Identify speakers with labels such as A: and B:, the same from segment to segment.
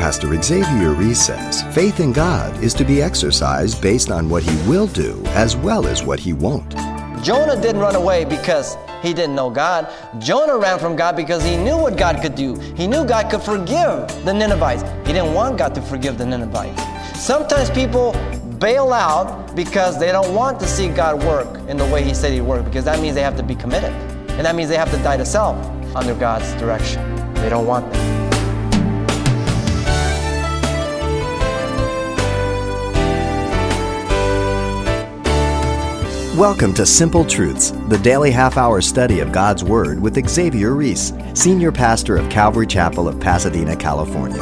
A: Pastor Xavier Reese says faith in God is to be exercised based on what He will do as well as what He won't.
B: Jonah didn't run away because he didn't know God. Jonah ran from God because he knew what God could do. He knew God could forgive the Ninevites. He didn't want God to forgive the Ninevites. Sometimes people bail out because they don't want to see God work in the way He said He'd work, because that means they have to be committed. And that means they have to die to self under God's direction. They don't want that.
A: Welcome to Simple Truths, the daily half hour study of God's Word with Xavier Reese, Senior Pastor of Calvary Chapel of Pasadena, California.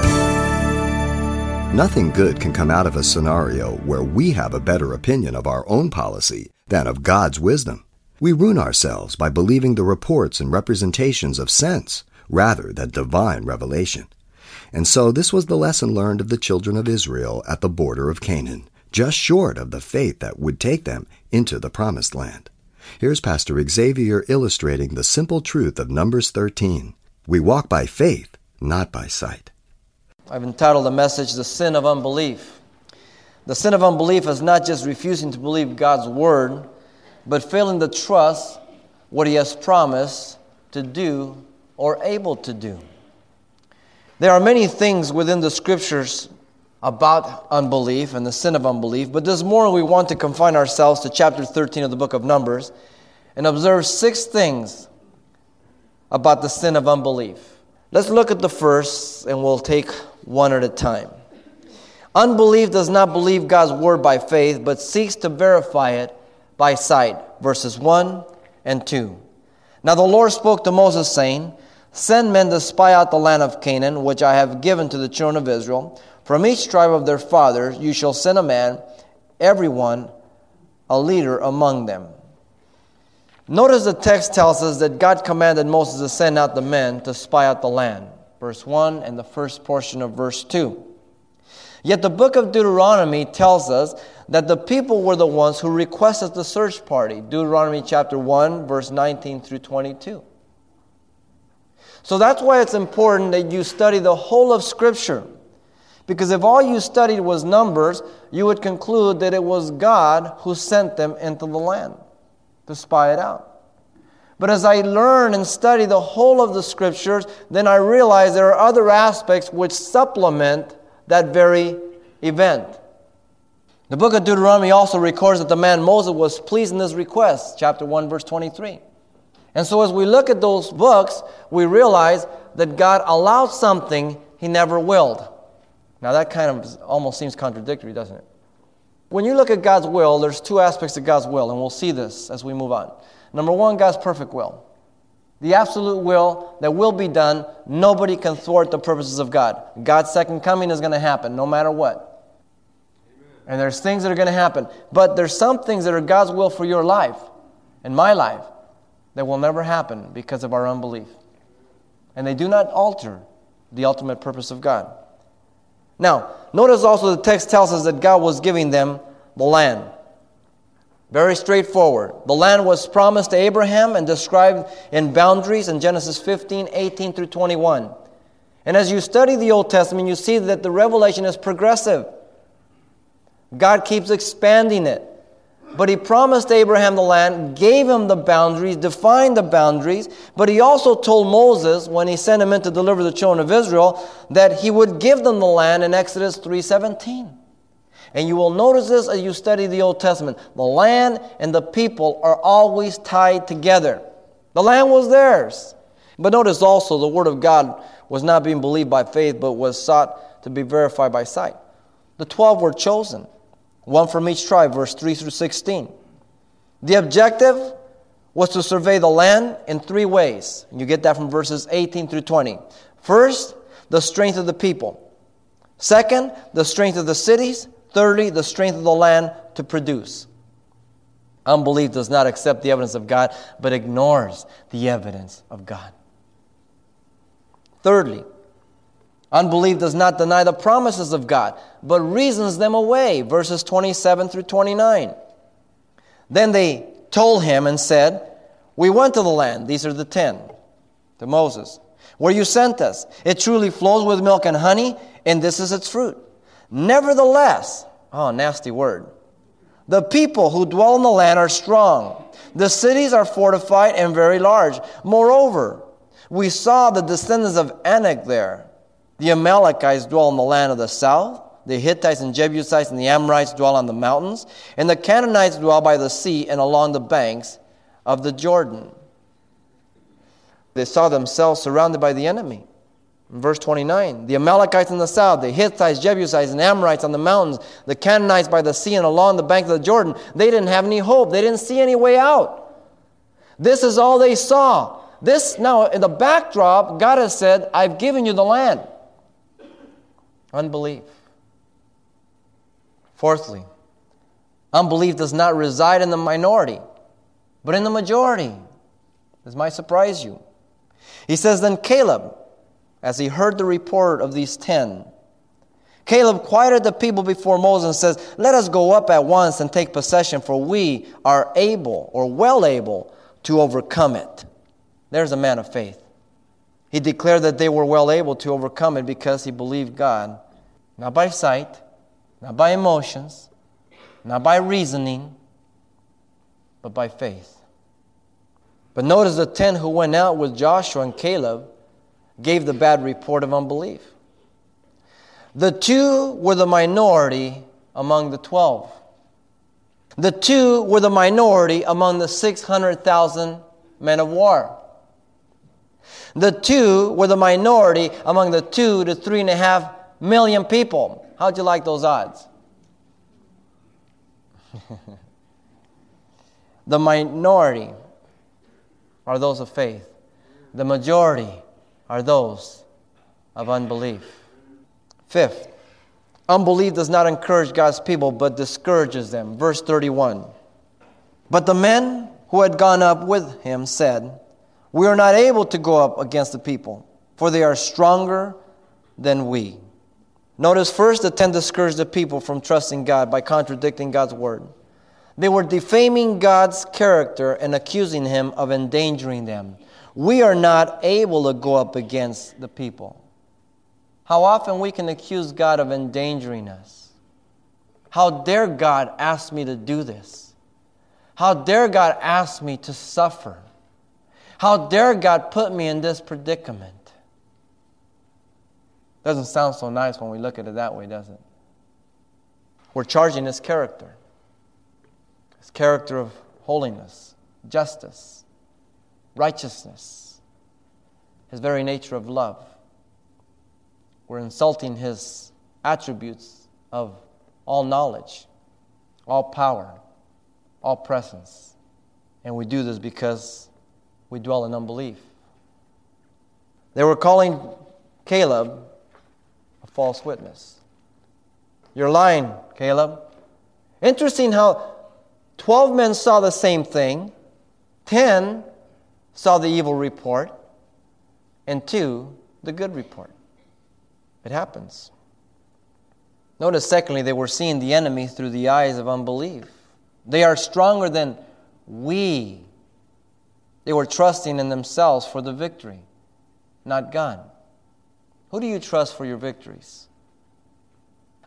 A: Nothing good can come out of a scenario where we have a better opinion of our own policy than of God's wisdom. We ruin ourselves by believing the reports and representations of sense rather than divine revelation. And so this was the lesson learned of the children of Israel at the border of Canaan just short of the faith that would take them into the promised land. Here's Pastor Xavier illustrating the simple truth of Numbers 13. We walk by faith, not by sight.
B: I've entitled the message The Sin of Unbelief. The sin of unbelief is not just refusing to believe God's word, but failing to trust what He has promised to do or able to do. There are many things within the scriptures about unbelief and the sin of unbelief, but this morning we want to confine ourselves to chapter 13 of the book of Numbers and observe six things about the sin of unbelief. Let's look at the first and we'll take one at a time. Unbelief does not believe God's word by faith, but seeks to verify it by sight. Verses 1 and 2. Now the Lord spoke to Moses, saying, Send men to spy out the land of Canaan, which I have given to the children of Israel. From each tribe of their fathers you shall send a man, everyone a leader among them. Notice the text tells us that God commanded Moses to send out the men to spy out the land. Verse 1 and the first portion of verse 2. Yet the book of Deuteronomy tells us that the people were the ones who requested the search party. Deuteronomy chapter 1, verse 19 through 22. So that's why it's important that you study the whole of Scripture. Because if all you studied was numbers, you would conclude that it was God who sent them into the land to spy it out. But as I learn and study the whole of the scriptures, then I realize there are other aspects which supplement that very event. The book of Deuteronomy also records that the man Moses was pleased in his request, chapter 1, verse 23. And so as we look at those books, we realize that God allowed something he never willed. Now, that kind of almost seems contradictory, doesn't it? When you look at God's will, there's two aspects of God's will, and we'll see this as we move on. Number one, God's perfect will. The absolute will that will be done, nobody can thwart the purposes of God. God's second coming is going to happen no matter what. And there's things that are going to happen. But there's some things that are God's will for your life and my life that will never happen because of our unbelief. And they do not alter the ultimate purpose of God. Now, notice also the text tells us that God was giving them the land. Very straightforward. The land was promised to Abraham and described in boundaries in Genesis 15, 18 through 21. And as you study the Old Testament, you see that the revelation is progressive. God keeps expanding it. But he promised Abraham the land, gave him the boundaries, defined the boundaries, but he also told Moses when he sent him in to deliver the children of Israel that he would give them the land in Exodus 3:17. And you will notice this as you study the Old Testament. The land and the people are always tied together. The land was theirs. But notice also the word of God was not being believed by faith, but was sought to be verified by sight. The 12 were chosen one from each tribe, verse 3 through 16. The objective was to survey the land in three ways. You get that from verses 18 through 20. First, the strength of the people. Second, the strength of the cities. Thirdly, the strength of the land to produce. Unbelief does not accept the evidence of God, but ignores the evidence of God. Thirdly, Unbelief does not deny the promises of God, but reasons them away. Verses 27 through 29. Then they told him and said, We went to the land. These are the ten to Moses. where you sent us. It truly flows with milk and honey, and this is its fruit. Nevertheless, oh, nasty word. The people who dwell in the land are strong. The cities are fortified and very large. Moreover, we saw the descendants of Anak there. The Amalekites dwell in the land of the south. The Hittites and Jebusites and the Amorites dwell on the mountains. And the Canaanites dwell by the sea and along the banks of the Jordan. They saw themselves surrounded by the enemy. In verse 29, the Amalekites in the south, the Hittites, Jebusites, and Amorites on the mountains, the Canaanites by the sea and along the bank of the Jordan, they didn't have any hope. They didn't see any way out. This is all they saw. This, now, in the backdrop, God has said, I've given you the land. Unbelief. Fourthly, unbelief does not reside in the minority, but in the majority. This might surprise you. He says, Then Caleb, as he heard the report of these ten, Caleb quieted the people before Moses and says, Let us go up at once and take possession, for we are able or well able to overcome it. There's a man of faith. He declared that they were well able to overcome it because he believed God, not by sight, not by emotions, not by reasoning, but by faith. But notice the ten who went out with Joshua and Caleb gave the bad report of unbelief. The two were the minority among the twelve. The two were the minority among the 600,000 men of war. The two were the minority among the two to three and a half million people. How'd you like those odds? the minority are those of faith, the majority are those of unbelief. Fifth, unbelief does not encourage God's people but discourages them. Verse 31. But the men who had gone up with him said, We are not able to go up against the people, for they are stronger than we. Notice first the ten discouraged the people from trusting God by contradicting God's word. They were defaming God's character and accusing him of endangering them. We are not able to go up against the people. How often we can accuse God of endangering us. How dare God ask me to do this? How dare God ask me to suffer? How dare God put me in this predicament? Doesn't sound so nice when we look at it that way, does it? We're charging his character his character of holiness, justice, righteousness, his very nature of love. We're insulting his attributes of all knowledge, all power, all presence. And we do this because we dwell in unbelief. They were calling Caleb a false witness. You're lying, Caleb. Interesting how 12 men saw the same thing, 10 saw the evil report, and 2 the good report. It happens. Notice, secondly, they were seeing the enemy through the eyes of unbelief. They are stronger than we. They were trusting in themselves for the victory, not God. Who do you trust for your victories?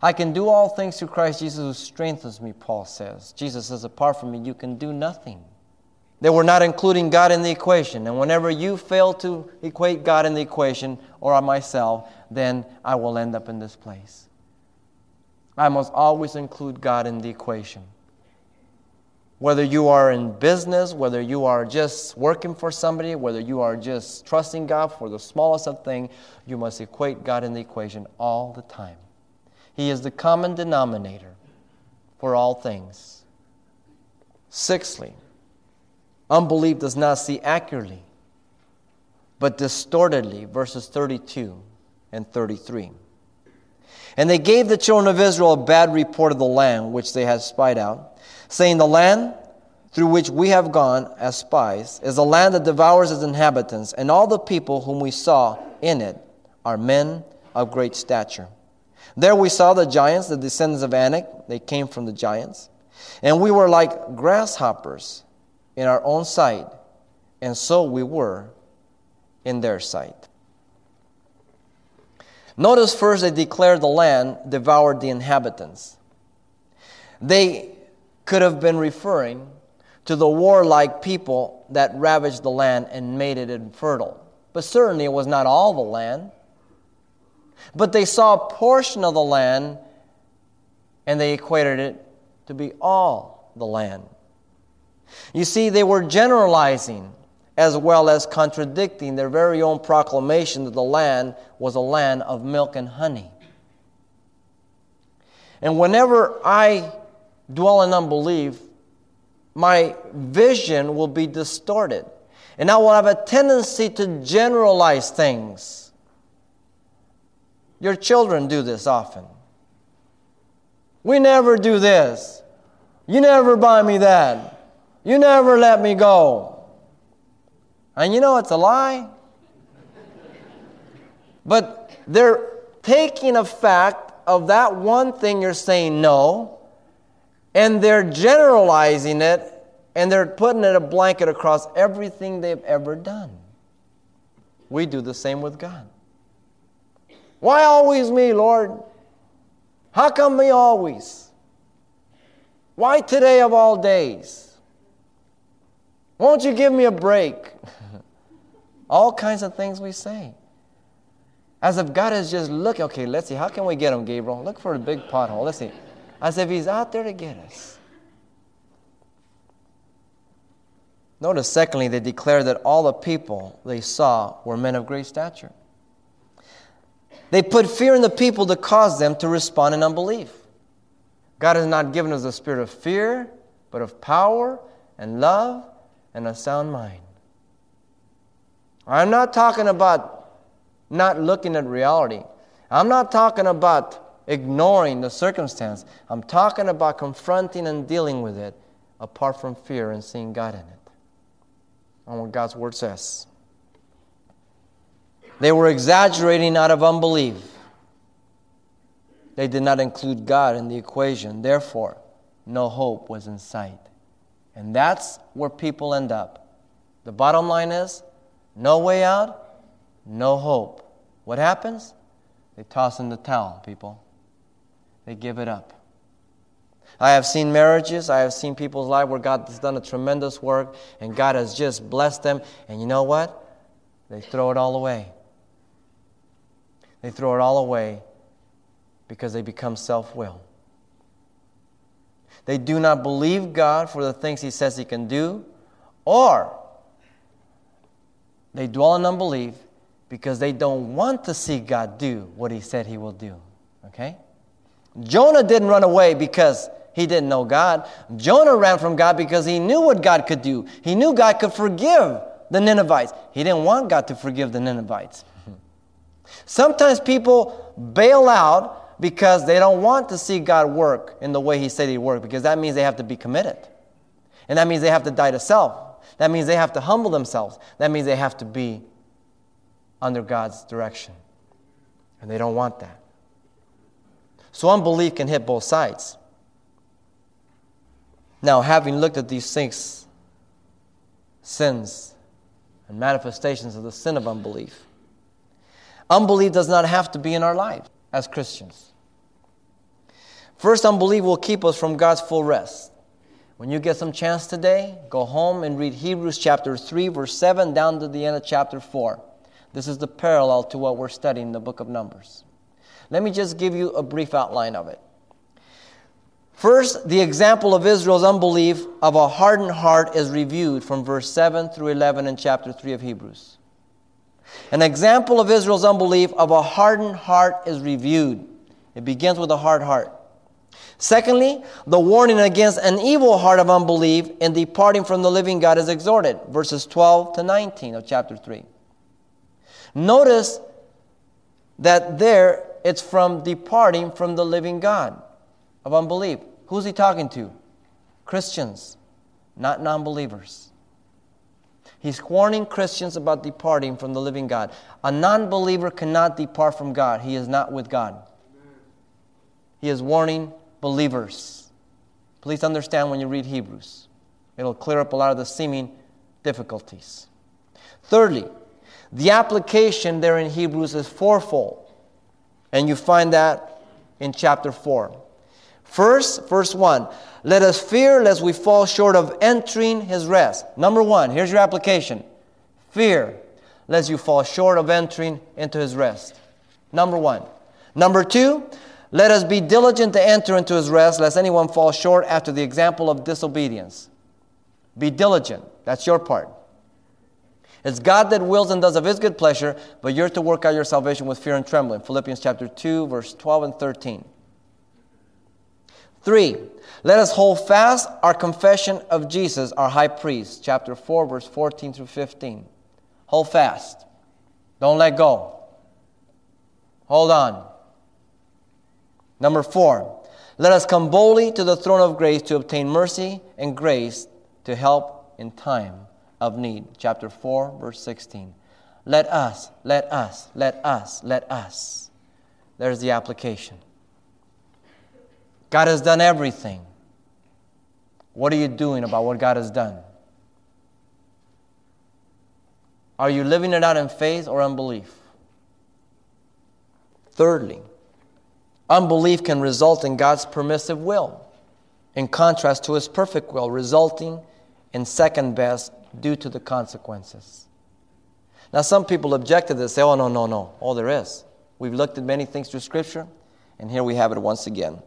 B: I can do all things through Christ Jesus who strengthens me, Paul says. Jesus says, apart from me, you can do nothing. They were not including God in the equation. And whenever you fail to equate God in the equation or myself, then I will end up in this place. I must always include God in the equation. Whether you are in business, whether you are just working for somebody, whether you are just trusting God for the smallest of things, you must equate God in the equation all the time. He is the common denominator for all things. Sixthly, unbelief does not see accurately, but distortedly, verses 32 and 33. And they gave the children of Israel a bad report of the land which they had spied out saying, The land through which we have gone as spies is a land that devours its inhabitants, and all the people whom we saw in it are men of great stature. There we saw the giants, the descendants of Anak, they came from the giants. And we were like grasshoppers in our own sight, and so we were in their sight. Notice first they declared the land devoured the inhabitants. They could have been referring to the warlike people that ravaged the land and made it infertile. But certainly it was not all the land. But they saw a portion of the land and they equated it to be all the land. You see, they were generalizing as well as contradicting their very own proclamation that the land was a land of milk and honey. And whenever I dwell in unbelief, my vision will be distorted. And I will have a tendency to generalize things. Your children do this often. We never do this. You never buy me that. You never let me go. And you know it's a lie. But they're taking a fact of that one thing you're saying no, and they're generalizing it, and they're putting it a blanket across everything they've ever done. We do the same with God. Why always me, Lord? How come me always? Why today of all days? Won't you give me a break? all kinds of things we say. As if God is just looking, okay, let's see, how can we get him, Gabriel? Look for a big pothole. Let's see. As if he's out there to get us. Notice, secondly, they declared that all the people they saw were men of great stature. They put fear in the people to cause them to respond in unbelief. God has not given us a spirit of fear, but of power and love and a sound mind. I'm not talking about not looking at reality. I'm not talking about ignoring the circumstance. I'm talking about confronting and dealing with it apart from fear and seeing God in it. And what God's word says. They were exaggerating out of unbelief. They did not include God in the equation. Therefore, no hope was in sight. And that's where people end up. The bottom line is no way out, no hope. What happens? They toss in the towel, people. They give it up. I have seen marriages, I have seen people's life where God has done a tremendous work and God has just blessed them. And you know what? They throw it all away. They throw it all away because they become self will. They do not believe God for the things He says He can do, or they dwell in unbelief because they don't want to see God do what He said He will do. Okay? Jonah didn't run away because he didn't know God. Jonah ran from God because he knew what God could do. He knew God could forgive the Ninevites. He didn't want God to forgive the Ninevites. Sometimes people bail out because they don't want to see God work in the way He said He'd work, because that means they have to be committed. And that means they have to die to self. That means they have to humble themselves. That means they have to be under God's direction. And they don't want that. So unbelief can hit both sides. Now, having looked at these six sins and manifestations of the sin of unbelief, Unbelief does not have to be in our life as Christians. First, unbelief will keep us from God's full rest. When you get some chance today, go home and read Hebrews chapter 3, verse 7, down to the end of chapter 4. This is the parallel to what we're studying in the book of Numbers. Let me just give you a brief outline of it. First, the example of Israel's unbelief of a hardened heart is reviewed from verse 7 through 11 in chapter 3 of Hebrews. An example of Israel's unbelief of a hardened heart is reviewed. It begins with a hard heart. Secondly, the warning against an evil heart of unbelief in departing from the living God is exhorted, verses 12 to 19 of chapter 3. Notice that there it's from departing from the living God of unbelief. Who's he talking to? Christians, not non believers. He's warning Christians about departing from the living God. A non believer cannot depart from God, he is not with God. He is warning believers. Please understand when you read Hebrews, it'll clear up a lot of the seeming difficulties. Thirdly, the application there in Hebrews is fourfold. And you find that in chapter 4. First, verse 1 Let us fear lest we fall short of entering his rest. Number one, here's your application fear lest you fall short of entering into his rest. Number one. Number two, let us be diligent to enter into his rest, lest anyone fall short after the example of disobedience. Be diligent. That's your part. It's God that wills and does of his good pleasure, but you're to work out your salvation with fear and trembling. Philippians chapter 2, verse 12 and 13. Three, let us hold fast our confession of Jesus, our high priest. Chapter 4, verse 14 through 15. Hold fast. Don't let go. Hold on. Number four, let us come boldly to the throne of grace to obtain mercy and grace to help in time of need. Chapter 4, verse 16. Let us, let us, let us, let us. There's the application. God has done everything. What are you doing about what God has done? Are you living it out in faith or unbelief? Thirdly, unbelief can result in God's permissive will, in contrast to his perfect will, resulting in second best due to the consequences. Now, some people object to this, say, oh, no, no, no. all there is. We've looked at many things through Scripture, and here we have it once again.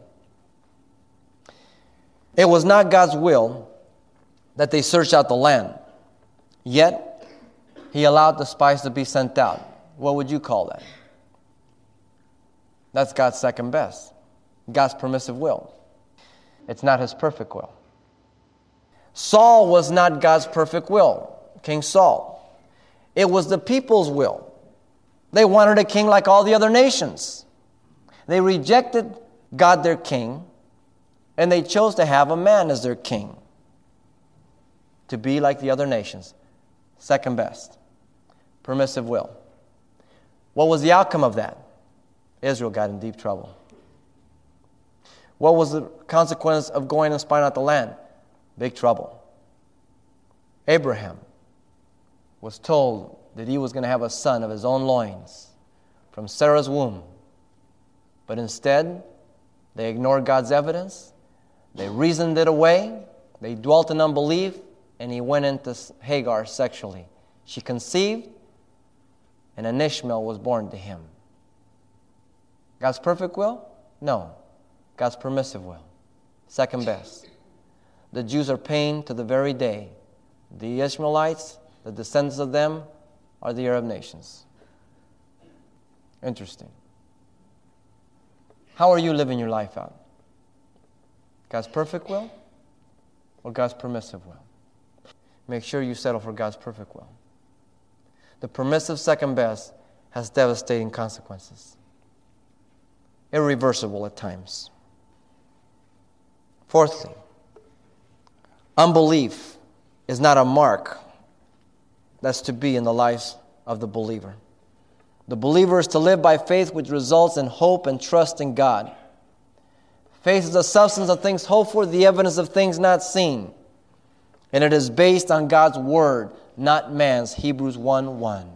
B: It was not God's will that they search out the land, yet, He allowed the spies to be sent out. What would you call that? That's God's second best, God's permissive will. It's not His perfect will. Saul was not God's perfect will, King Saul. It was the people's will. They wanted a king like all the other nations. They rejected God, their king, and they chose to have a man as their king to be like the other nations. Second best. Permissive will. What was the outcome of that? Israel got in deep trouble. What was the consequence of going and spying out the land? Big trouble. Abraham was told that he was going to have a son of his own loins from Sarah's womb. But instead, they ignored God's evidence. They reasoned it away. They dwelt in unbelief, and he went into Hagar sexually. She conceived, and an Ishmael was born to him. God's perfect will? No. God's permissive will. Second best the Jews are paying to the very day. The Ishmaelites, the descendants of them, are the Arab nations. Interesting. How are you living your life out? God's perfect will or God's permissive will? Make sure you settle for God's perfect will. The permissive second best has devastating consequences, irreversible at times. Fourthly, Unbelief is not a mark that's to be in the lives of the believer. The believer is to live by faith, which results in hope and trust in God. Faith is the substance of things hoped for, the evidence of things not seen. And it is based on God's word, not man's. Hebrews 1 1.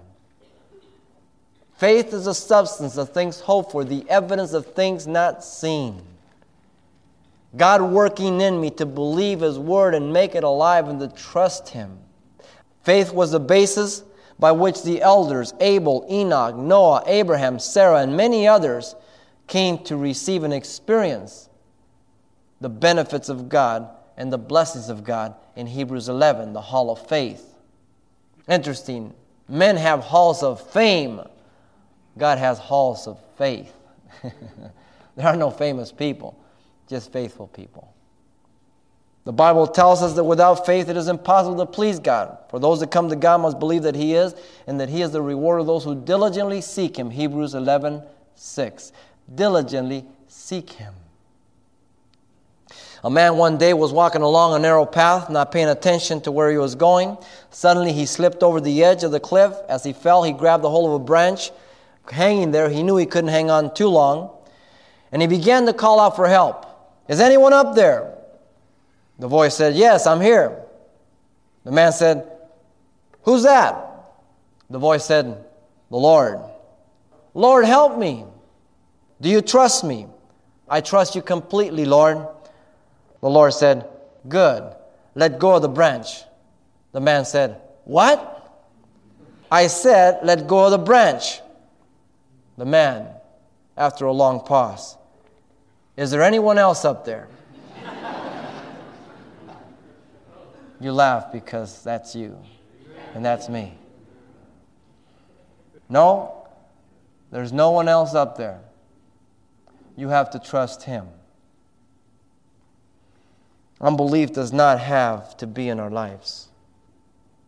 B: Faith is the substance of things hoped for, the evidence of things not seen. God working in me to believe His word and make it alive and to trust Him. Faith was the basis by which the elders, Abel, Enoch, Noah, Abraham, Sarah, and many others came to receive and experience the benefits of God and the blessings of God in Hebrews 11, the hall of faith. Interesting. Men have halls of fame. God has halls of faith. there are no famous people just faithful people. The Bible tells us that without faith it is impossible to please God. For those that come to God must believe that He is, and that He is the reward of those who diligently seek Him. Hebrews 11 6. Diligently seek Him. A man one day was walking along a narrow path, not paying attention to where he was going. Suddenly he slipped over the edge of the cliff. As he fell, he grabbed the hold of a branch. Hanging there, he knew he couldn't hang on too long. And he began to call out for help. Is anyone up there? The voice said, Yes, I'm here. The man said, Who's that? The voice said, The Lord. Lord, help me. Do you trust me? I trust you completely, Lord. The Lord said, Good. Let go of the branch. The man said, What? I said, Let go of the branch. The man, after a long pause, Is there anyone else up there? you laugh because that's you, and that's me. No, there's no one else up there. You have to trust Him. Unbelief does not have to be in our lives,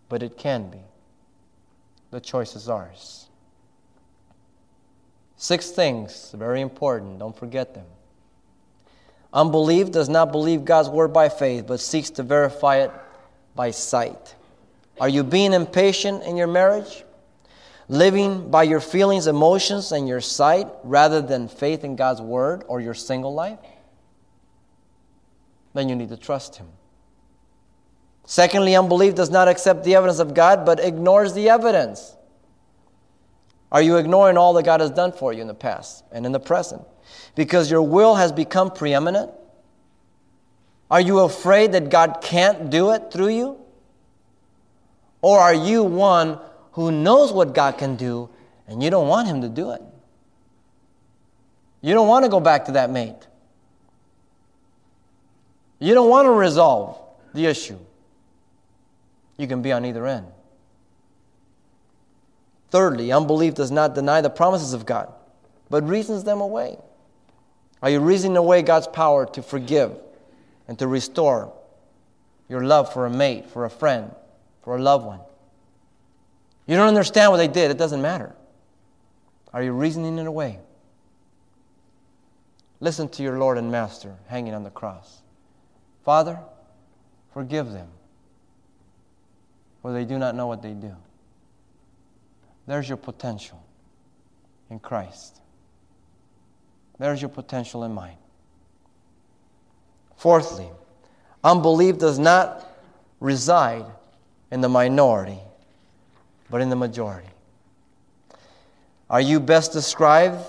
B: but it can be. The choice is ours. Six things, very important, don't forget them. Unbelief does not believe God's word by faith, but seeks to verify it by sight. Are you being impatient in your marriage? living by your feelings, emotions, and your sight rather than faith in God's word or your single life, then you need to trust Him. Secondly, unbelief does not accept the evidence of God but ignores the evidence. Are you ignoring all that God has done for you in the past and in the present? Because your will has become preeminent? Are you afraid that God can't do it through you? Or are you one who knows what God can do, and you don't want Him to do it. You don't want to go back to that mate. You don't want to resolve the issue. You can be on either end. Thirdly, unbelief does not deny the promises of God, but reasons them away. Are you reasoning away God's power to forgive and to restore your love for a mate, for a friend, for a loved one? You don't understand what they did, it doesn't matter. Are you reasoning it away? Listen to your Lord and Master hanging on the cross. Father, forgive them, for they do not know what they do. There's your potential in Christ. There's your potential in mine. Fourthly, unbelief does not reside in the minority but in the majority. Are you best described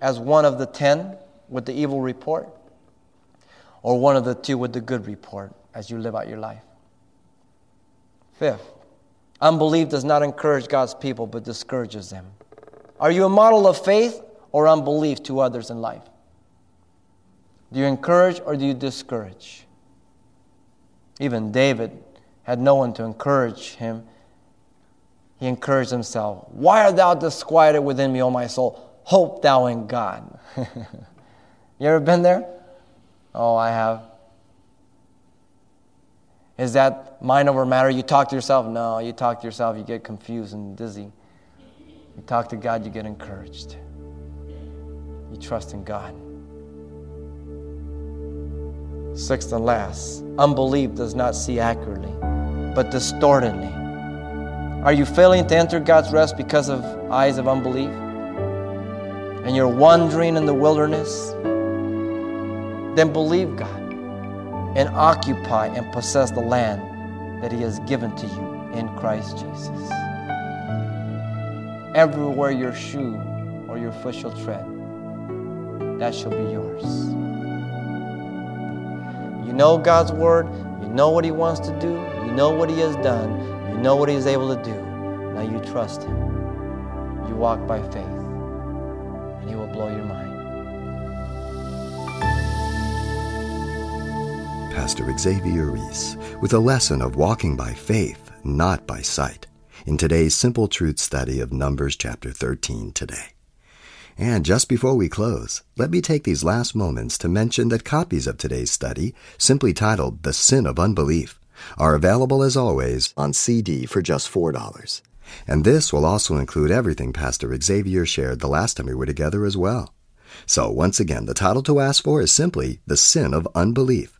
B: as one of the ten with the evil report, or one of the two with the good report as you live out your life? Fifth, unbelief does not encourage God's people but discourages them. Are you a model of faith or unbelief to others in life? Do you encourage or do you discourage? Even David had no one to encourage him he encouraged himself, Why art thou disquieted within me, O my soul? Hope thou in God. you ever been there? Oh, I have. Is that mind over matter? You talk to yourself? No, you talk to yourself, you get confused and dizzy. You talk to God, you get encouraged. You trust in God. Sixth and last, unbelief does not see accurately, but distortedly. Are you failing to enter God's rest because of eyes of unbelief? And you're wandering in the wilderness? Then believe God and occupy and possess the land that He has given to you in Christ Jesus. Everywhere your shoe or your foot shall tread, that shall be yours. You know God's Word, you know what He wants to do, you know what He has done you know what He is able to do. Now you trust Him. You walk by faith, and He will blow your mind.
A: Pastor Xavier Reese with a lesson of walking by faith, not by sight, in today's Simple Truth study of Numbers chapter 13 today. And just before we close, let me take these last moments to mention that copies of today's study, simply titled The Sin of Unbelief, are available as always on CD for just $4. And this will also include everything Pastor Xavier shared the last time we were together as well. So, once again, the title to ask for is simply The Sin of Unbelief,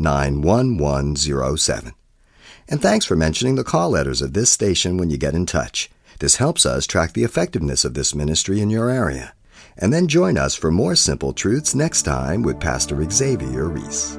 A: 91107. And thanks for mentioning the call letters of this station when you get in touch. This helps us track the effectiveness of this ministry in your area. And then join us for more Simple Truths next time with Pastor Xavier Reese.